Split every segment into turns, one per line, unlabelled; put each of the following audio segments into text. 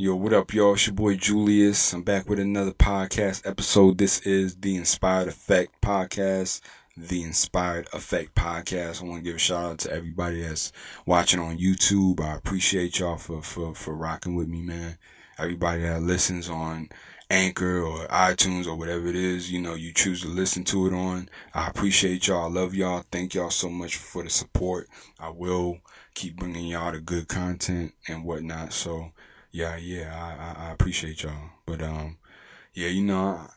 Yo, what up, y'all? It's your boy Julius. I'm back with another podcast episode. This is the Inspired Effect Podcast. The Inspired Effect Podcast. I want to give a shout out to everybody that's watching on YouTube. I appreciate y'all for, for, for rocking with me, man. Everybody that listens on Anchor or iTunes or whatever it is, you know, you choose to listen to it on. I appreciate y'all. I love y'all. Thank y'all so much for the support. I will keep bringing y'all the good content and whatnot. So, yeah, yeah, I, I, I appreciate y'all. But um, yeah, you know,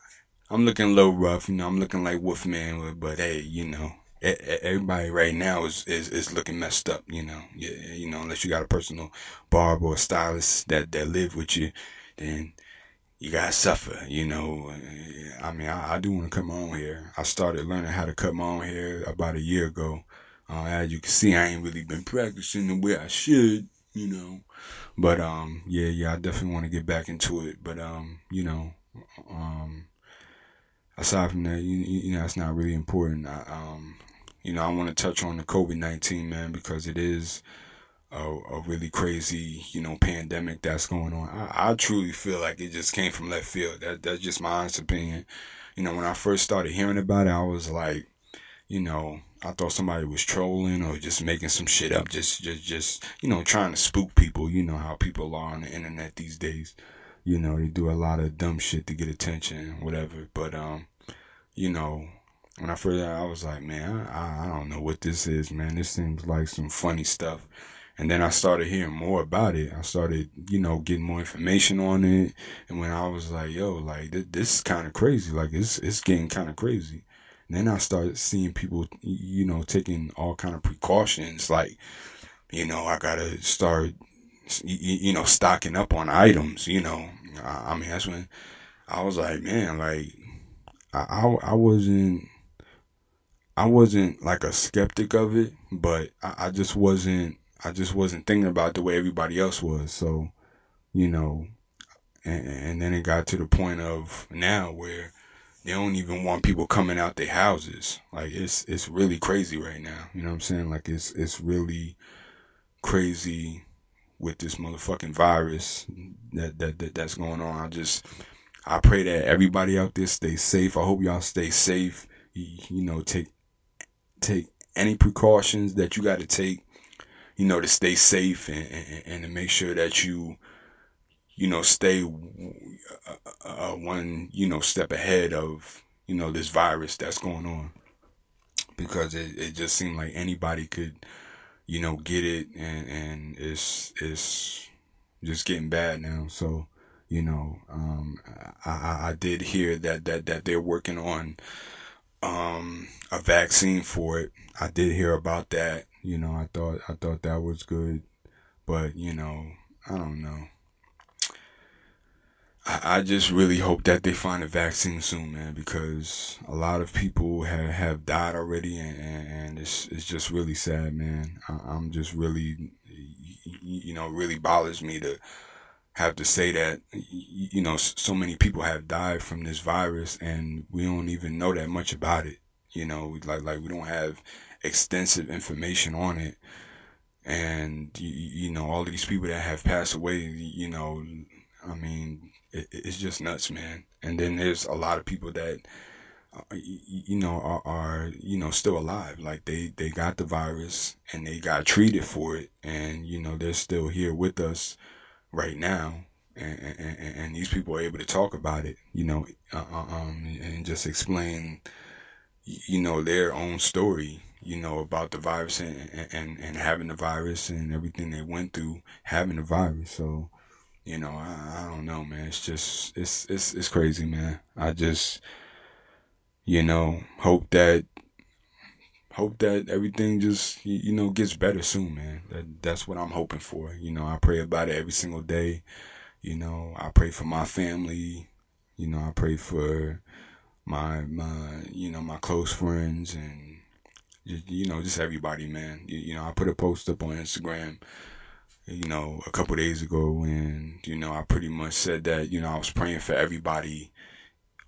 I, am looking a little rough. You know, I'm looking like Wolfman, but hey, you know, everybody right now is, is is looking messed up. You know, yeah, you know, unless you got a personal barber or stylist that that live with you, then you gotta suffer. You know, I mean, I, I do want to cut my own hair. I started learning how to cut my own hair about a year ago. Uh, as you can see, I ain't really been practicing the way I should. You know. But um, yeah, yeah, I definitely want to get back into it. But um, you know, um, aside from that, you, you know, it's not really important. I, um, you know, I want to touch on the COVID nineteen man because it is a, a, really crazy, you know, pandemic that's going on. I, I truly feel like it just came from left field. That that's just my honest opinion. You know, when I first started hearing about it, I was like, you know, I thought somebody was trolling or just making some shit up, just, just, just, you know, trying to spook people. You know how people are on the internet these days. You know, they do a lot of dumb shit to get attention, whatever. But, um, you know, when I first, I was like, man, I, I don't know what this is, man. This seems like some funny stuff. And then I started hearing more about it. I started, you know, getting more information on it. And when I was like, yo, like, this, this is kind of crazy. Like, it's, it's getting kind of crazy. Then I started seeing people, you know, taking all kind of precautions. Like, you know, I gotta start, you know, stocking up on items. You know, I mean, that's when I was like, man, like, I, I, I wasn't, I wasn't like a skeptic of it, but I, I just wasn't, I just wasn't thinking about the way everybody else was. So, you know, and, and then it got to the point of now where they don't even want people coming out their houses. Like it's it's really crazy right now. You know what I'm saying? Like it's it's really crazy with this motherfucking virus that that, that that's going on. I just I pray that everybody out there stay safe. I hope y'all stay safe. You, you know, take take any precautions that you got to take. You know, to stay safe and, and, and to make sure that you you know, stay uh, uh, one, you know, step ahead of, you know, this virus that's going on. Because it, it just seemed like anybody could, you know, get it and, and it's, it's just getting bad now. So, you know, um, I, I did hear that, that, that they're working on, um, a vaccine for it. I did hear about that. You know, I thought, I thought that was good, but you know, I don't know. I just really hope that they find a vaccine soon, man, because a lot of people have, have died already, and, and it's it's just really sad, man. I, am just really, you know, really bothers me to have to say that, you know, so many people have died from this virus, and we don't even know that much about it. You know, like like we don't have extensive information on it, and you, you know, all these people that have passed away, you know, I mean it, it's just nuts, man. And then there's a lot of people that, uh, you know, are, are, you know, still alive. Like they, they got the virus and they got treated for it. And, you know, they're still here with us right now. And, and, and these people are able to talk about it, you know, uh, uh, um, and just explain, you know, their own story, you know, about the virus and, and, and having the virus and everything they went through having the virus. So, you know, I, I don't know, man. It's just it's it's it's crazy, man. I just you know hope that hope that everything just you know gets better soon, man. That that's what I'm hoping for. You know, I pray about it every single day. You know, I pray for my family. You know, I pray for my my you know my close friends and you know just everybody, man. You, you know, I put a post up on Instagram you know, a couple days ago and, you know, I pretty much said that, you know, I was praying for everybody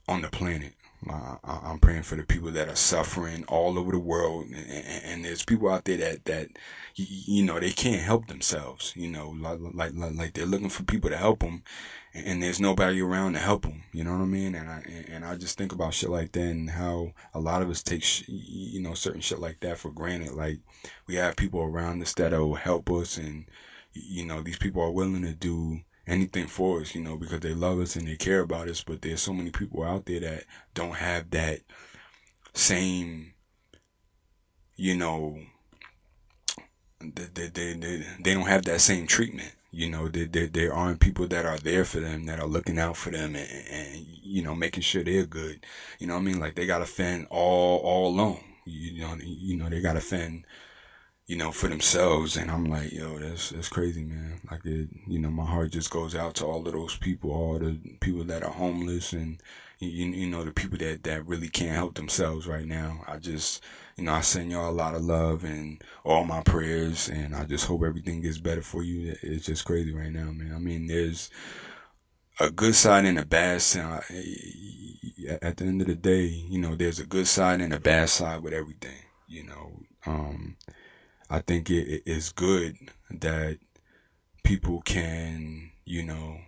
on the planet. I, am praying for the people that are suffering all over the world, and, and, there's people out there that that you know they can't help themselves. You know, like, like like they're looking for people to help them, and there's nobody around to help them. You know what I mean? And I and I just think about shit like that and how a lot of us take sh- you know certain shit like that for granted. Like we have people around us that'll help us, and you know these people are willing to do anything for us, you know, because they love us and they care about us. But there's so many people out there that don't have that same, you know, they, they, they, they, don't have that same treatment. You know, there, there, there aren't people that are there for them, that are looking out for them and, and, you know, making sure they're good. You know I mean? Like they got to fend all, all alone. You know, you know, they got to fend you know, for themselves. And I'm like, yo, that's that's crazy, man. Like it, you know, my heart just goes out to all of those people, all the people that are homeless, and you, you know, the people that that really can't help themselves right now. I just, you know, I send y'all a lot of love and all my prayers, and I just hope everything gets better for you. It's just crazy right now, man. I mean, there's a good side and a bad side. At the end of the day, you know, there's a good side and a bad side with everything. You know, um, I think it is good that people can, you know,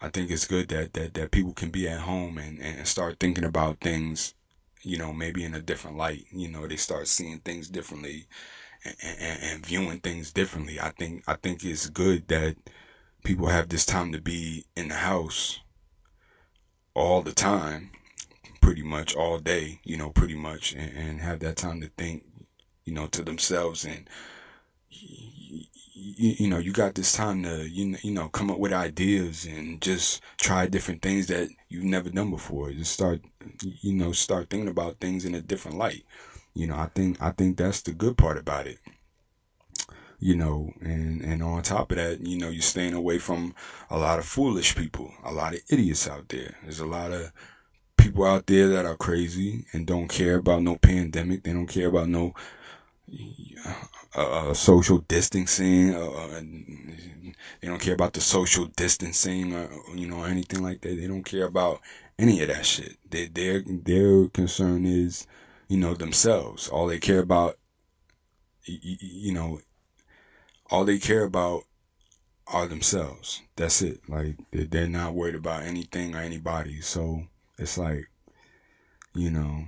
I think it's good that, that, that people can be at home and, and start thinking about things, you know, maybe in a different light. You know, they start seeing things differently and, and, and viewing things differently. I think, I think it's good that people have this time to be in the house all the time, pretty much all day, you know, pretty much, and, and have that time to think you know, to themselves and you, you, know, you got this time to, you know, you know, come up with ideas and just try different things that you've never done before. Just start, you know, start thinking about things in a different light. You know, I think, I think that's the good part about it. You know, and, and on top of that, you know, you're staying away from a lot of foolish people, a lot of idiots out there. There's a lot of people out there that are crazy and don't care about no pandemic. They don't care about no uh, uh, social distancing. Uh, uh they don't care about the social distancing or you know anything like that. They don't care about any of that shit. They, their their concern is you know themselves. All they care about, you, you know, all they care about are themselves. That's it. Like they're not worried about anything or anybody. So it's like, you know,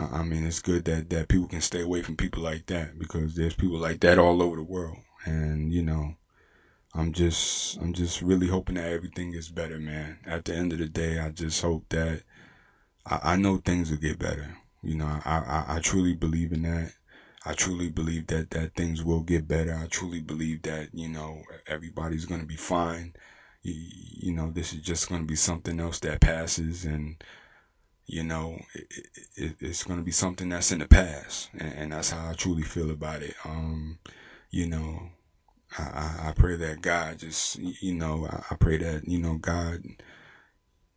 I mean, it's good that, that people can stay away from people like that because there's people like that all over the world. And, you know, I'm just, I'm just really hoping that everything is better, man. At the end of the day, I just hope that I, I know things will get better. You know, I, I, I truly believe in that. I truly believe that, that things will get better. I truly believe that, you know, everybody's going to be fine. You, you know, this is just going to be something else that passes and, you know, it, it, it's going to be something that's in the past. And, and, that's how I truly feel about it. Um, you know, I, I pray that God just, you know, I, pray that, you know, God,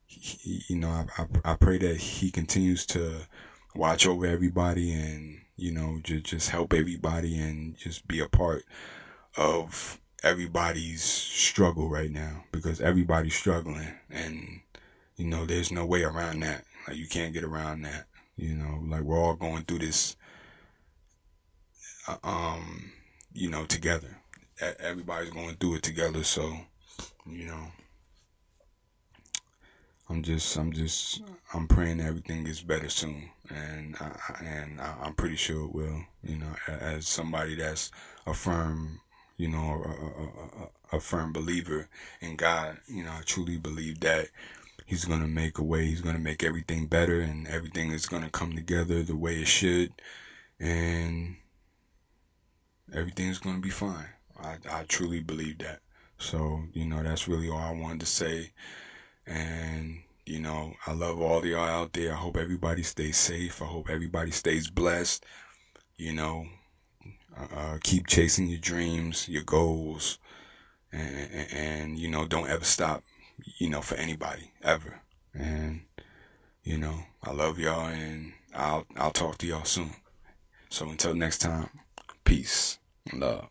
he, you know, I, I, I pray that he continues to watch over everybody and, you know, just, just help everybody and just be a part of everybody's struggle right now because everybody's struggling and, you know, there's no way around that. Like you can't get around that. You know, like we're all going through this, uh, um, you know, together. Everybody's going through it together. So, you know, I'm just, I'm just, I'm praying everything gets better soon, and I, and I'm pretty sure it will. You know, as somebody that's a firm, you know, a, a, a, a firm believer in God, you know, I truly believe that He's going to make a way. He's going to make everything better and everything is going to come together the way it should. And everything's going to be fine. I, I truly believe that. So, you know, that's really all I wanted to say. And, you know, I love all y'all out there. I hope everybody stays safe. I hope everybody stays blessed. You know, uh, keep chasing your dreams, your goals, and, and, and, you know, don't ever stop you know, for anybody ever. And, you know, I love y'all and I'll, I'll talk to y'all soon. So until next time, peace love.